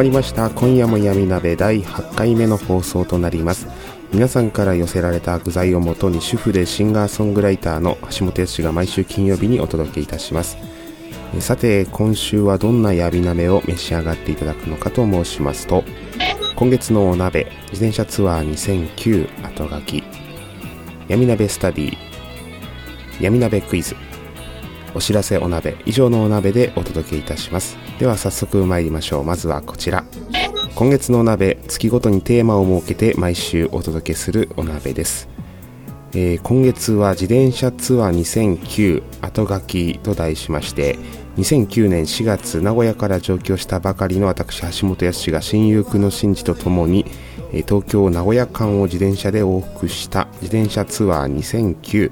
まりました。今夜も闇鍋第8回目の放送となります。皆さんから寄せられた具材をもとに主婦でシンガーソングライターの橋本康が毎週金曜日にお届けいたします。さて今週はどんな闇鍋を召し上がっていただくのかと申しますと今月のお鍋自転車ツアー2009後書き闇鍋スタディ闇鍋クイズお知らせお鍋以上のお鍋でお届けいたします。では早速参りましょう。まずはこちら。今月のお鍋月ごとにテーマを設けて毎週お届けするお鍋です、えー今月は自転車ツアー2009後書きと題しまして2009年4月名古屋から上京したばかりの私橋本康が親友久野真二とともにえー東京名古屋間を自転車で往復した自転車ツアー2009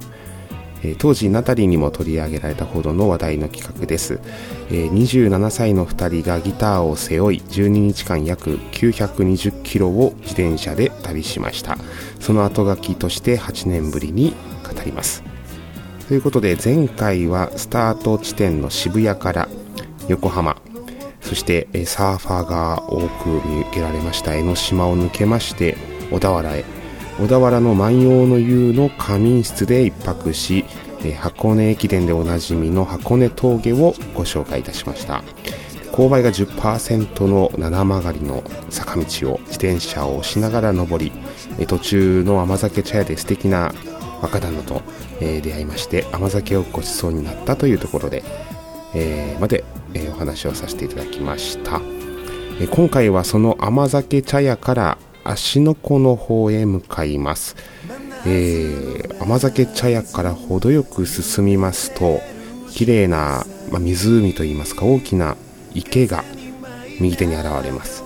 え当時ナタリーにも取り上げられたほどの話題の企画です、え27歳の2人がギターを背負い12日間約920キロを自転車で旅しました。その後書きとして8年ぶりに語ります。ということで前回はスタート地点の渋谷から横浜そしてサーファーが多く見受けられました江ノ島を抜けまして小田原へ小田原の万葉の湯の仮眠室で一泊しえ箱根駅伝でおなじみの箱根峠をご紹介いたしました。勾配が10%の七曲りの坂道を自転車を押しながら登りえ途中の甘酒茶屋で素敵な若旦那と、え出会いまして甘酒をごちそうになったというところで、えーまで、えお話をさせていただきました。え今回はその甘酒茶屋から芦ノ湖の方へ向かいます、えー甘酒茶屋から程よく進みますと綺麗な、まあ、湖といいますか大きな池が右手に現れます。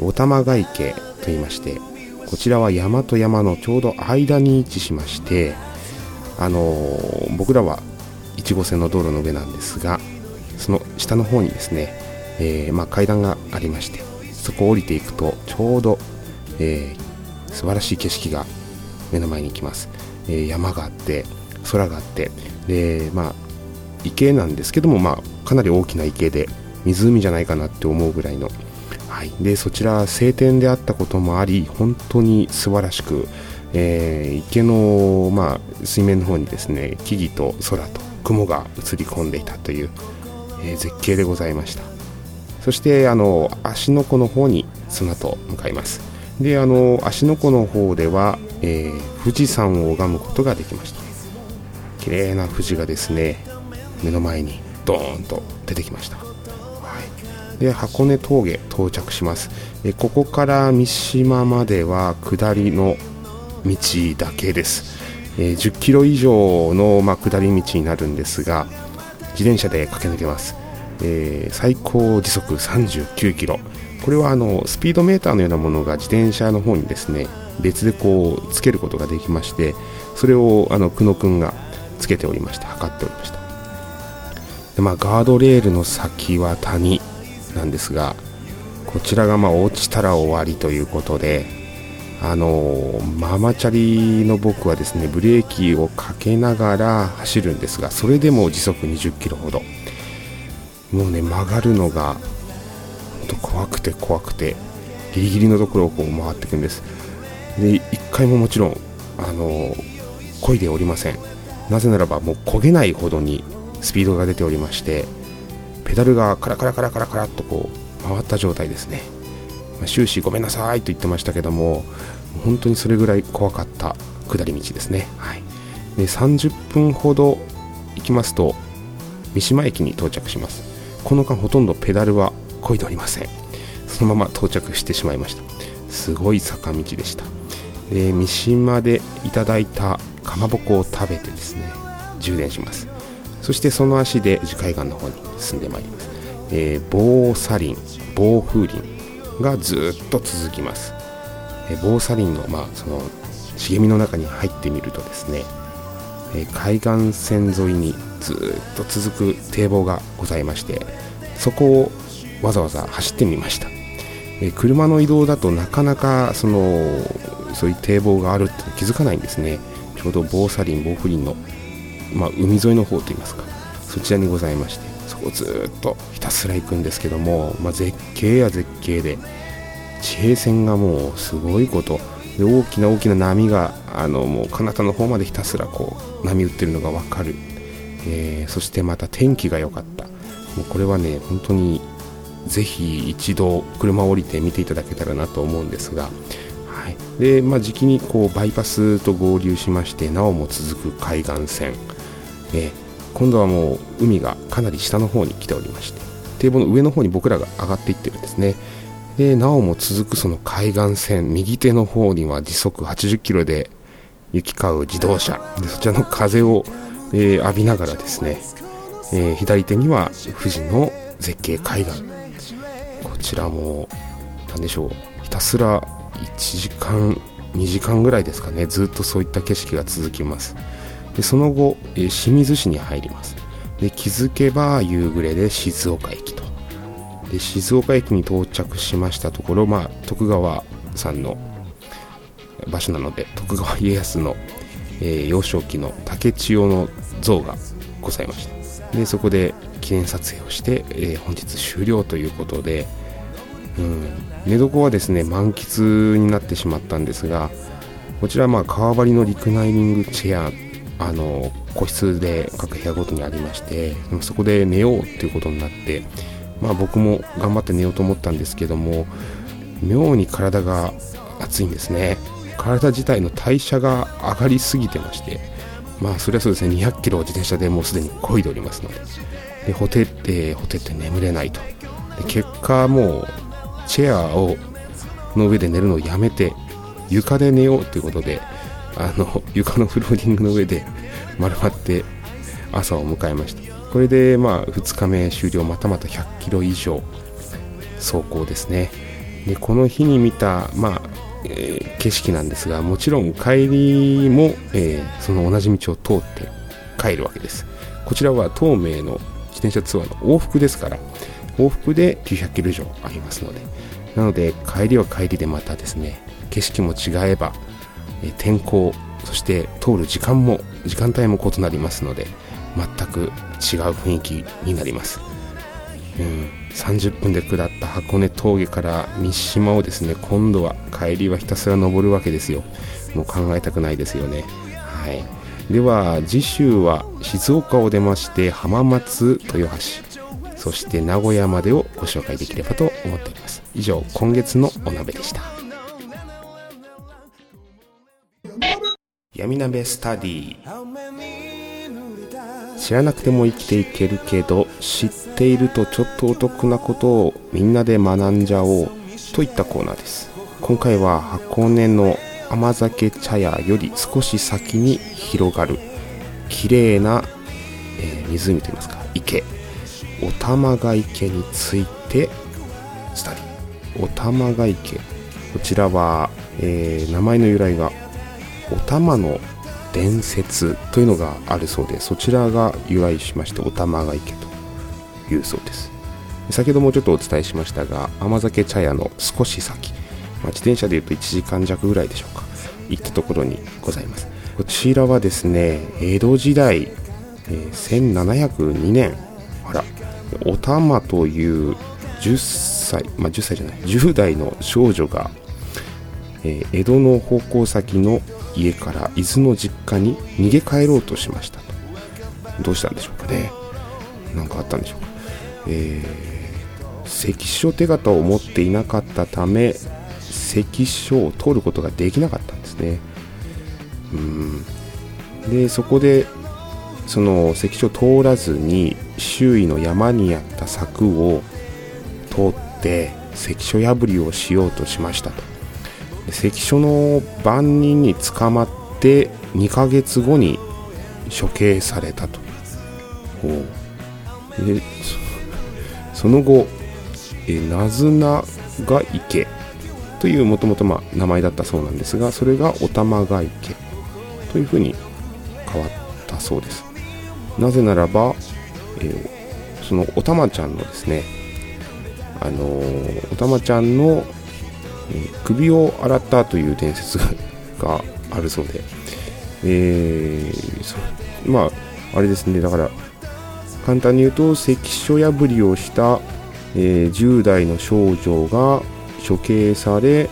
お玉ヶ池と言いましてこちらは山と山のちょうど間に位置しましてあのー僕らは1号線の道路の上なんですがその下の方にですね、えーまあ、階段がありましてそこを降りていくとちょうど、えー素晴らしい景色が目の前に来ます、えー山があって空があってでまあ池なんですけども、まあ、かなり大きな池で湖じゃないかなって思うぐらいの、はい、でそちら晴天であったこともあり本当に素晴らしく、えー池の、まあ、水面の方にですね木々と空と雲が映り込んでいたという、えー絶景でございました。そしてあの芦ノ湖の方にその後向かいます。であの芦ノ湖の方では、えー富士山を拝むことができました。綺麗な富士がですね目の前にドーンと出てきました、はい、で箱根峠到着します。えここから三島までは下りの道だけです、えー10キロ以上の、まあ、下り道になるんですが自転車で駆け抜けます、えー最高時速39キロ。これはあのスピードメーターのようなものが自転車の方にですね別でこうつけることができましてそれをあの久野くんがつけておりまして測っておりました。で、まあ、ガードレールの先は谷なんですがこちらがまあ落ちたら終わりということであのママチャリの僕はですねブレーキをかけながら走るんですがそれでも時速20キロほど。もうね曲がるのが本当怖くて怖くてギリギリのところをこう回っていくんです。で一回ももちろんあの漕いでおりません。なぜならばもう焦げないほどにスピードが出ておりましてペダルがカラカラカラカラカラっとこう回った状態ですね、まあ、終始ごめんなさいと言ってましたけども本当にそれぐらい怖かった下り道ですね、はい、で30分ほど行きますと三島駅に到着します。この間ほとんどペダルは漕いでおりません。そのまま到着してしまいました。すごい坂道でした。で三島でいただいたかまぼこを食べてですね充電します。そしてその足で樹海岸の方に進んでまいります、えー、防砂林防風林がずっと続きます、えー、防砂林の,、まあその茂みの中に入ってみるとですね、えー、海岸線沿いにずっと続く堤防がございましてそこをわざわざ走ってみました、え車の移動だとなかなかそのそういう堤防があるって気づかないんですね。ちょうど防砂林防風林の、まあ、海沿いの方といいますか。そちらにございましてそこをずっとひたすら行くんですけども、まあ、絶景や絶景で地平線がもうすごいことで大きな大きな波があのもう彼方の方までひたすらこう波打ってるのが分かる、えー、そしてまた天気が良かった。もうこれはね本当にぜひ一度車を降りて見ていただけたらなと思うんですがはい。でまあ、時期にこうバイパスと合流しましてなおも続く海岸線、えー、今度はもう海がかなり下の方に来ておりまして堤防の上の方に僕らが上がっていってるんですね。でなおも続くその海岸線右手の方には時速80キロで行き交う自動車。でそちらの風を、えー、浴びながらですね、えー、左手には富士の絶景海岸。ちらも何でしょう。ひたすら1時間2時間ぐらいですかね。ずっとそういった景色が続きます。でその後、えー、清水市に入ります。で気づけば夕暮れで静岡駅と。で静岡駅に到着しましたところ、まあ、徳川さんの場所なので徳川家康の、えー、幼少期の竹千代の像がございました。でそこで記念撮影をして、えー、本日終了ということで、うん、寝床はですね満喫になってしまったんですがこちらまあ革張りのリクナイニングチェアあの個室で各部屋ごとにありましてそこで寝ようっていうことになってまあ僕も頑張って寝ようと思ったんですけども妙に体が熱いんですね。体自体の代謝が上がりすぎてましてまあそれはそうですね200キロ自転車でもうすでに漕いでおりますので。でほてってほてって眠れないと。で結果もうチェアをの上で寝るのをやめて床で寝ようということであの床のフローリングの上で 丸まって朝を迎えました。これでまあ2日目終了またまた100キロ以上走行ですね。でこの日に見た、まあえー、景色なんですがもちろん帰りも、えー、その同じ道を通って帰るわけです。こちらは東名の自転車ツアーの往復ですから往復で900キロ以上ありますので。なので帰りは帰りでまたですね景色も違えば、天候そして通る時間も時間帯も異なりますので全く違う雰囲気になります、うん、30分で下った箱根峠から三島をですね今度は帰りはひたすら登るわけですよ。もう考えたくないですよね。はい。では次週は静岡を出まして浜松豊橋。そして名古屋までをご紹介できればと思っております。以上今月のお鍋でした。闇鍋スタディ。知らなくても生きていけるけど知っているとちょっとお得なことをみんなで学んじゃおうといったコーナーです。今回は箱根の甘酒茶屋より少し先に広がる綺麗な、えー、湖といいますか池。お玉が池についてスタディお玉が池こちらは、えー、名前の由来がお玉の伝説というのがあるそうでそちらが由来しましてお玉が池というそうです。先ほどもちょっとお伝えしましたが甘酒茶屋の少し先、まあ、自転車でいうと1時間弱ぐらいでしょうか行ったところにございます。こちらはですね江戸時代、えー、1702年おたまという10歳、まあ、10歳じゃない10代の少女が、えー、江戸の奉公先の家から伊豆の実家に逃げ帰ろうとしました。とどうしたんでしょうかね。何かあったんでしょうか、えー、関所手形を持っていなかったため関所を通ることができなかったんですね。うん。でそこでその関所通らずに周囲の山にあった柵を通って関所破りをしようとしましたと。関所の番人に捕まって2ヶ月後に処刑されたと。でその後えなずなが池というもともと名前だったそうなんですがそれがお玉が池というふうに変わったそうです。なぜならば、えー、そのおたまちゃんのですねあのー、おたまちゃんの、えー、首を洗ったという伝説が あるそうで、えー、まああれですね。だから簡単に言うと関所破りをした、えー、10代の少女が処刑され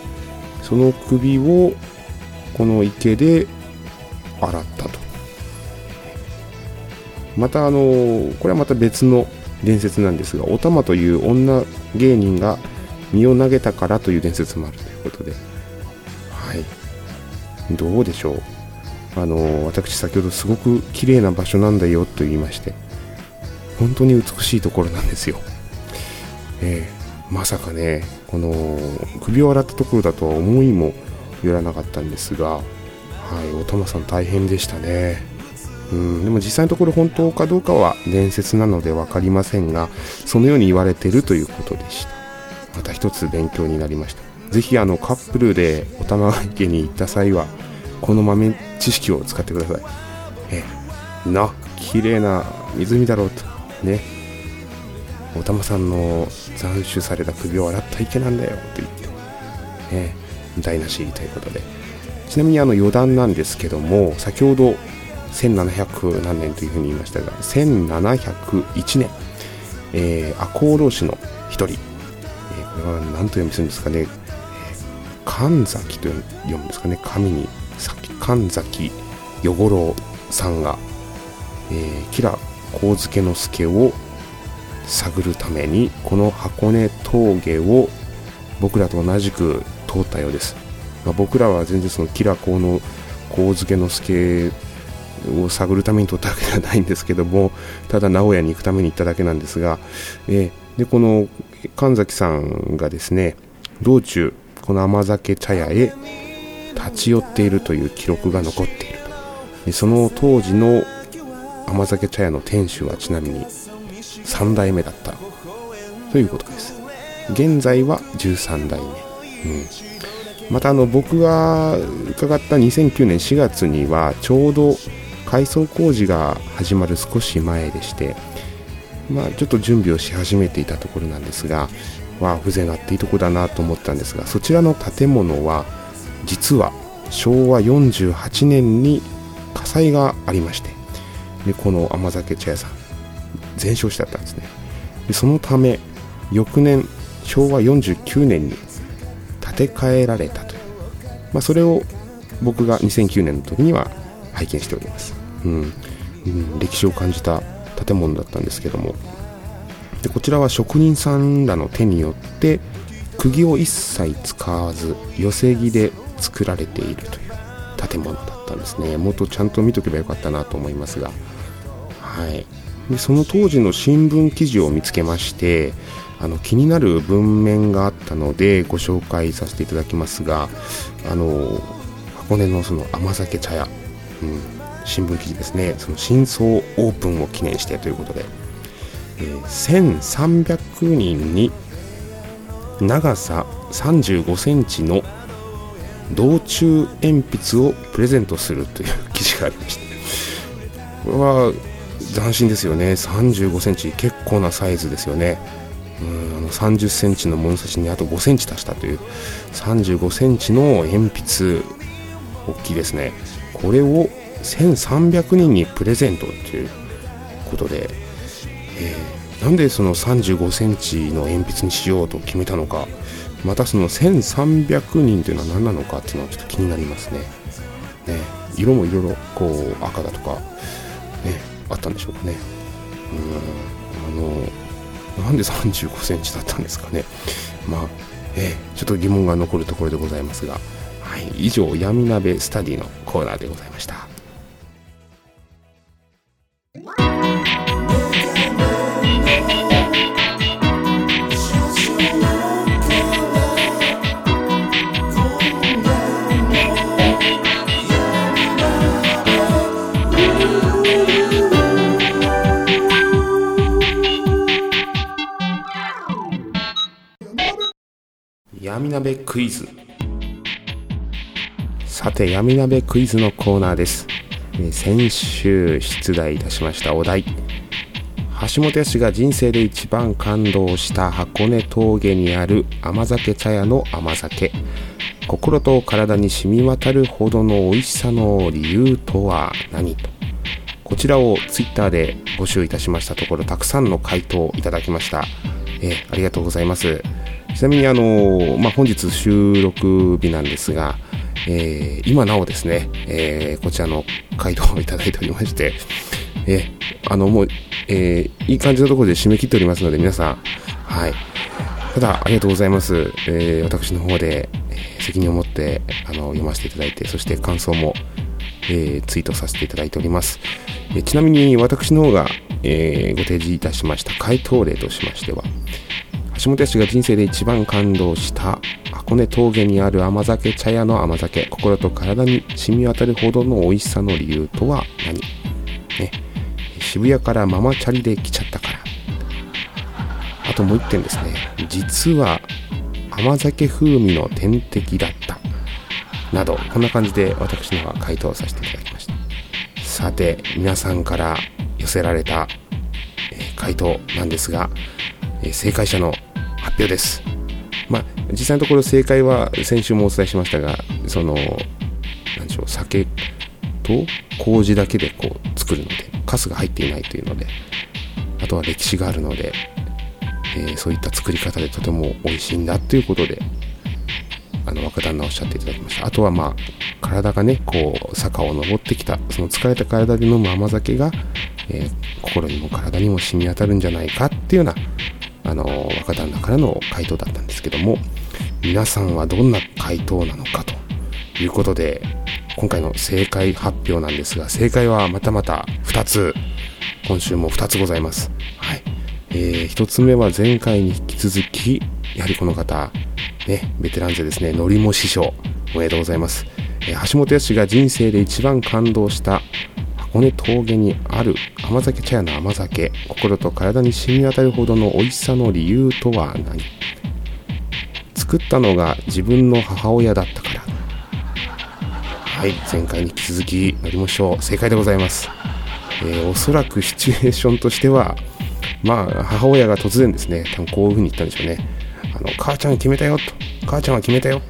その首をこの池で洗ったまたあのこれはまた別の伝説なんですがおたまという女芸人が身を投げたからという伝説もあるということで。はい。どうでしょう。あの私先ほどすごく綺麗な場所なんだよと言いまして本当に美しいところなんですよ、えー、まさかねこの首を洗ったところだとは思いもよらなかったんですがはいおたまさん大変でしたね。うんでも実際のところ本当かどうかは伝説なので分かりませんがそのように言われてるということでした。また一つ勉強になりました。是非あのカップルでお玉池に行った際はこの豆知識を使ってください。えな綺麗な湖だろうと。ね。お玉さんの斬首された首を洗った池なんだよと言って。ね台無しということで。ちなみにあの余談なんですけども先ほど1700何年というふうに言いましたが1701年、えー、赤穂浪士の一人、えー、これは何と読みするんですかね、えー、神崎と読むんですかね。神に神崎与五郎さんが、えー、吉良上野介を探るためにこの箱根峠を僕らと同じく通ったようです、まあ、僕らは全然その吉良上野之助を探るために撮ったわけではないんですけどもただ名古屋に行くために行っただけなんですが、えー、でこの神崎さんがですね道中この甘酒茶屋へ立ち寄っているという記録が残っているでその当時の甘酒茶屋の店主はちなみに3代目だったということです。現在は13代目、うん、またあの僕が伺った2009年4月にはちょうど改装工事が始まる少し前でして、まあ、ちょっと準備をし始めていたところなんですが、わあ、風情があっていいとこだなと思ったんですが、そちらの建物は、実は昭和48年に火災がありまして、でこの甘酒茶屋さん、全焼しちゃったんですね。でそのため、翌年、昭和49年に建て替えられたという、まあ、それを僕が2009年の時には拝見しております。うん、うん、歴史を感じた建物だったんですけども。でこちらは職人さんらの手によって釘を一切使わず寄せ木で作られているという建物だったんですね。もっとちゃんと見とけばよかったなと思いますが。はい。でその当時の新聞記事を見つけましてあの気になる文面があったのでご紹介させていただきますがあの箱根のその甘酒茶屋、うん、新聞記事ですね。その真相オープンを記念してということで、えー、1300人に長さ35センチの道中鉛筆をプレゼントするという記事がありまして。これは斬新ですよね。35センチ結構なサイズですよね。うんあの30センチの物差しにあと5センチ足したという。35センチの鉛筆。大きいですね。これを1300人にプレゼントっていうことで、えー、なんでその35センチの鉛筆にしようと決めたのかまたその1300人というのは何なのかっていうのはちょっと気になりますね。ね色もいろいろこう赤だとかねあったんでしょうかね。うんあのなんで3 5センチだったんですかね。まあえー、ちょっと疑問が残るところでございますが、はい、以上闇鍋スタディのコーナーでございました。闇鍋クイズ。さて闇鍋クイズのコーナーです。先週出題いたしましたお題。橋本氏が人生で一番感動した箱根峠にある甘酒茶屋の甘酒。心と体に染み渡るほどの美味しさの理由とは何？とこちらをツイッターで募集いたしましたところたくさんの回答をいただきました、え、ありがとうございます。ちなみにあの、まあ、本日収録日なんですが、えー、今なおですね、えー、こちらの回答をいただいておりまして、えー、あの、もう、えー、いい感じのところで締め切っておりますので、皆さん、はい。ただ、ありがとうございます。えー、私の方で、え、責任を持って、あの、読ませていただいて、そして感想も、えー、ツイートさせていただいております。えー、ちなみに、私の方が、えー、ご提示いたしました回答例としましては、橋本氏が人生で一番感動した箱根峠にある甘酒茶屋の甘酒心と体に染み渡るほどの美味しさの理由とは何、ね、渋谷からママチャリで来ちゃったから。あともう一点ですね。実は甘酒風味の天敵だった。などこんな感じで私のは回答させていただきました。さて皆さんから寄せられた、え、回答なんですが、正解者の表です。まあ、実際のところ正解は先週もお伝えしましたが、その、なんでしょう、酒と麹だけでこう作るので、カスが入っていないというので、あとは歴史があるので、えー、そういった作り方でとても美味しいんだということで、あの若旦那おっしゃっていただきました。あとはまあ、体がね、こう、坂を登ってきた、その疲れた体で飲む甘酒が、えー、心にも体にも染み渡るんじゃないかっていうようなあの若旦那からの回答だったんですけども皆さんはどんな回答なのかということで今回の正解発表なんですが正解はまたまた2つ今週も2つございます。はい。えー、1つ目は前回に引き続きやはりこの方ねベテラン勢ですねのりも師匠おめでとうございます、えー、橋本康が人生で一番感動した箱根峠にある甘酒茶屋の甘酒心と体に染み渡るほどの美味しさの理由とは何？作ったのが自分の母親だったから。はい前回に引き続き乗りましょう。正解でございます、えー、おそらくシチュエーションとしてはまあ母親が突然ですね多分こういう風に言ったんでしょうね。あの母ちゃん決めたよと。母ちゃんは決めたよ。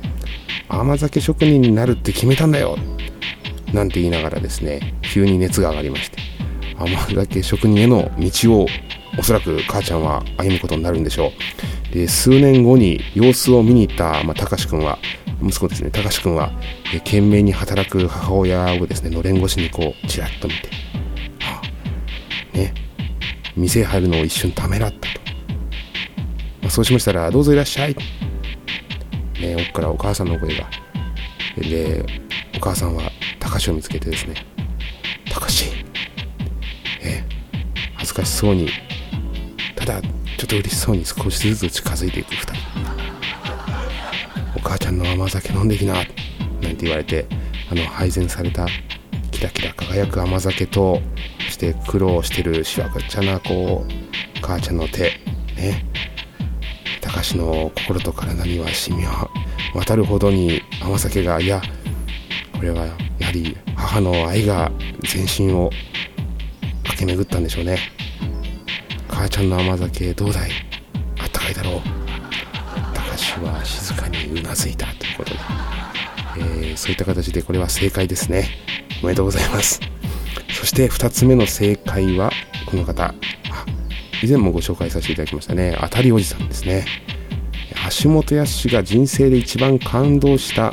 甘酒職人になるって決めたんだよ。なんて言いながらですね急に熱が上がりまして甘酒職人への道をおそらく母ちゃんは歩むことになるんでしょう。で数年後に様子を見に行った、まあ、高志君は息子ですね高志君はえ懸命に働く母親をですねのれん越しにこうちらっと見て、はあ、ね店へ入るのを一瞬ためらったと、まあ、そうしましたらどうぞいらっしゃいね奥からお母さんの声が。でお母さんは高志を見つけてですねえ恥ずかしそうに。ただちょっと嬉しそうに少しずつ近づいていく2人。お母ちゃんの甘酒飲んできななんて言われてあの配膳されたキラキラ輝く甘酒とそして苦労してるしわくちゃなこう母ちゃんの手。ね高志の心と体には染み渡るほどに甘酒がいやこれはやはり母の愛が全身を駆け巡ったんでしょうね。母ちゃんの甘酒どうだい？あったかいだろう。高志は静かにうなずいたということで、えー、そういった形でこれは正解ですね。おめでとうございます。そして2つ目の正解はこの方。以前もご紹介させていただきましたね。当たりおじさんですね。橋本康が人生で一番感動した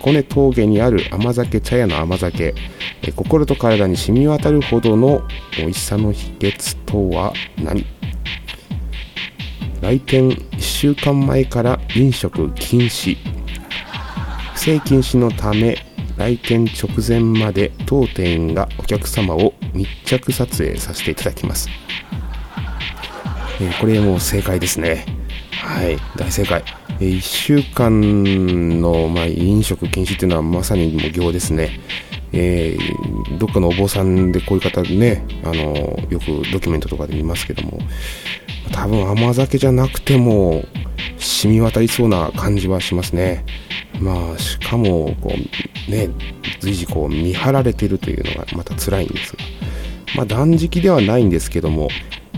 箱根峠にある甘酒茶屋の甘酒、え心と体に染み渡るほどの美味しさの秘訣とは何？来店1週間前から飲食禁止。不正禁止のため来店直前まで当店がお客様を密着撮影させていただきます、え、これもう正解ですね。はい大正解、え、1週間の、まあ、飲食禁止っていうのはまさにもう行ですね。えー、どっかのお坊さんでこういう方ね、あのよくドキュメントとかで見ますけども。多分甘酒じゃなくても染み渡りそうな感じはしますね。まあしかもこうね随時こう見張られてるというのがまた辛いんですが。まあ断食ではないんですけども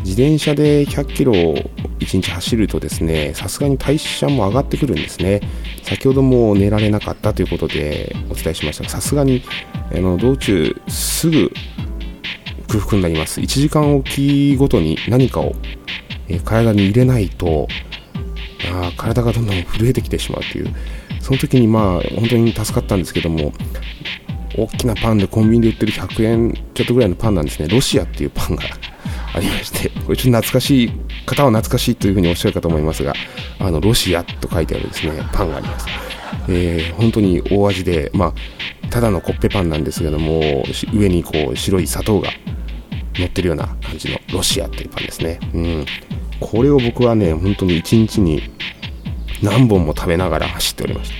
自転車で100キロ1日走るとですねさすがに代謝も上がってくるんですね。先ほども寝られなかったということでお伝えしましたがさすがにあの道中すぐ空腹になります。1時間おきごとに何かをえ体に入れないとあ体がどんどん震えてきてしまうというその時にまあ本当に助かったんですけども大きなパンでコンビニで売ってる100円ちょっとぐらいのパンなんですね。ロシアっていうパンがありましてこれちょっと懐かしい方は懐かしいというふうにおっしゃるかと思いますがあのロシアと書いてあるですねパンがあります、えー、本当に大味でまあただのコッペパンなんですけども上にこう白い砂糖が乗ってるような感じのロシアっていうパンですね。うん。これを僕はね、本当に1日に何本も食べながら走っておりまし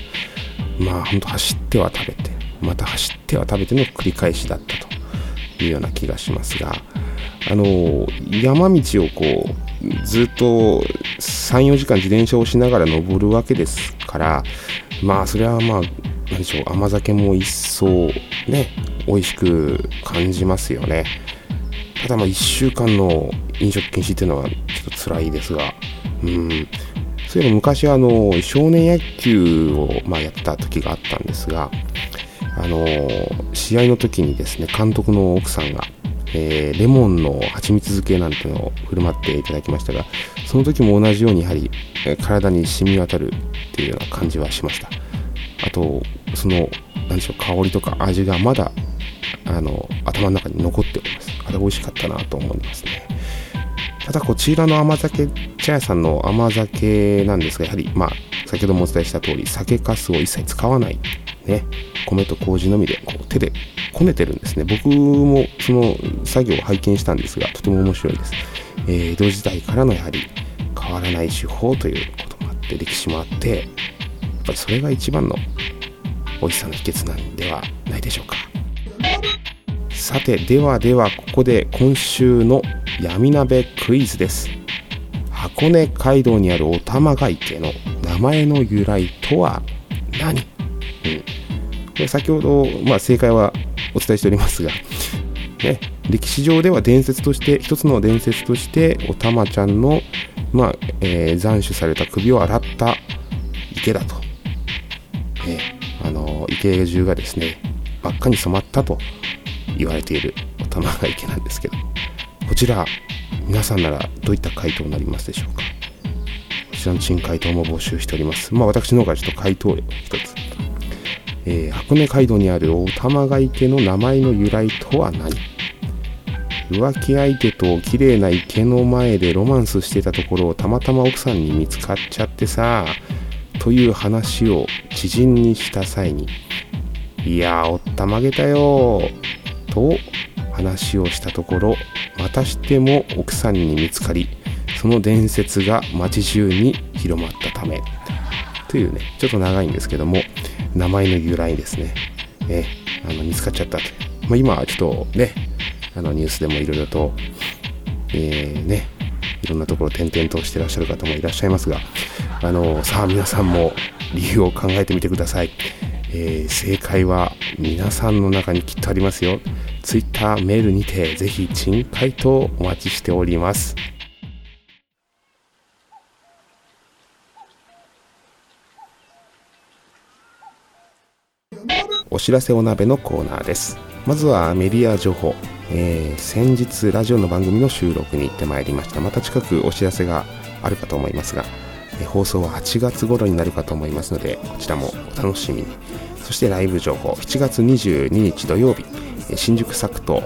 た。まあ本当走っては食べて、また走っては食べての繰り返しだったというような気がしますが、あの、山道をこう、ずっと3、4時間自転車をしながら登るわけですから、まあそれはまあ、何でしょう、甘酒も一層ね、美味しく感じますよね。ただまあ1週間の飲食禁止っていうのはちょっと辛いですが、うん、そういえば昔あの少年野球をまあやった時があったんですが、あの試合の時にですね監督の奥さんが、えー、レモンの蜂蜜漬けなんていうのを振る舞っていただきましたがその時も同じようにやはり体に染み渡るっていうような感じはしました。あとその何でしょう香りとか味がまだあの頭の中に残っております。あれ美味しかったなと思いますね。ただこちらの甘酒茶屋さんの甘酒なんですがやはりまあ先ほどもお伝えした通り酒粕を一切使わない。ね。米と麹のみでこう手でこねてるんですね。僕もその作業を拝見したんですがとても面白いです、えー、江戸時代からのやはり変わらない手法ということもあって歴史もあってやっぱりそれが一番の美味しさの秘訣なんではないでしょうか。さてではではここで今週の闇鍋クイズです。箱根街道にあるお玉ヶ池の名前の由来とは何、うん、これ先ほど、まあ、正解はお伝えしておりますが、ね、歴史上では伝説として一つの伝説としておたまちゃんの、まあえー、斬首された首を洗った池だと、え、あの池中がですね真っ赤に染まったと言われているお玉が池なんですけどこちら皆さんならどういった回答になりますでしょうか？こちらの珍回答も募集しております。まあ私の方からちょっと回答を一つ、えー、箱根街道にあるお玉が池の名前の由来とは何？浮気相手と綺麗な池の前でロマンスしてたところをたまたま奥さんに見つかっちゃってさという話を知人にした際にいやおったまげたよと話をしたところまたしても奥さんに見つかりその伝説が町中に広まったため。というねちょっと長いんですけども名前の由来ですねえあの見つかっちゃったと、まあ、今ちょっとねあのニュースでもいろいろと、えー、ねいろんなところ転々としてらっしゃる方もいらっしゃいますがあのさあ皆さんも理由を考えてみてくださいえー、正解は皆さんの中にきっとありますよ。Twitter、メールにてぜひ珍回答お待ちしております。お知らせお鍋のコーナーです。まずはメディア情報。えー、先日ラジオの番組の収録に行ってまいりました。また近くお知らせがあるかと思いますが、えー、放送は8月頃になるかと思いますので、こちらもお楽しみに。そしてライブ情報7月22日土曜日新宿作島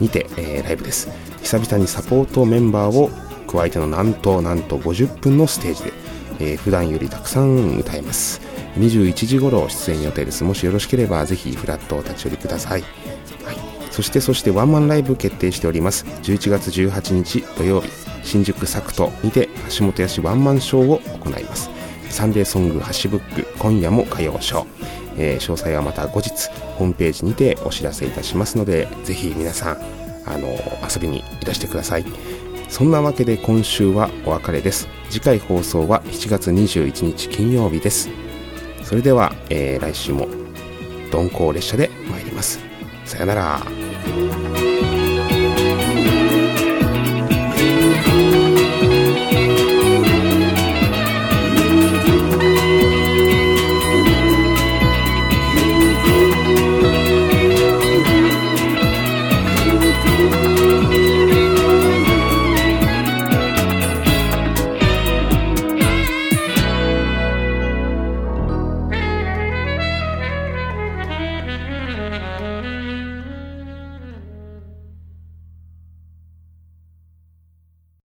にて、えー、ライブです久々にサポートメンバーを加えてのなんとなんと50分のステージで、えー、普段よりたくさん歌います21時頃出演予定です。もしよろしければぜひフラットお立ち寄りください、はい、そしてそしてワンマンライブ決定しております。11月18日土曜日新宿サクトにて橋本屋氏ワンマンショーを行います。サンデーソングハッシュブック今夜も歌謡ショー、えー、詳細はまた後日ホームページにてお知らせいたしますのでぜひ皆さんあの遊びにいらしてください。そんなわけで今週はお別れです。次回放送は7月21日金曜日です。それでは、えー、来週も鈍行列車で参ります。さよなら。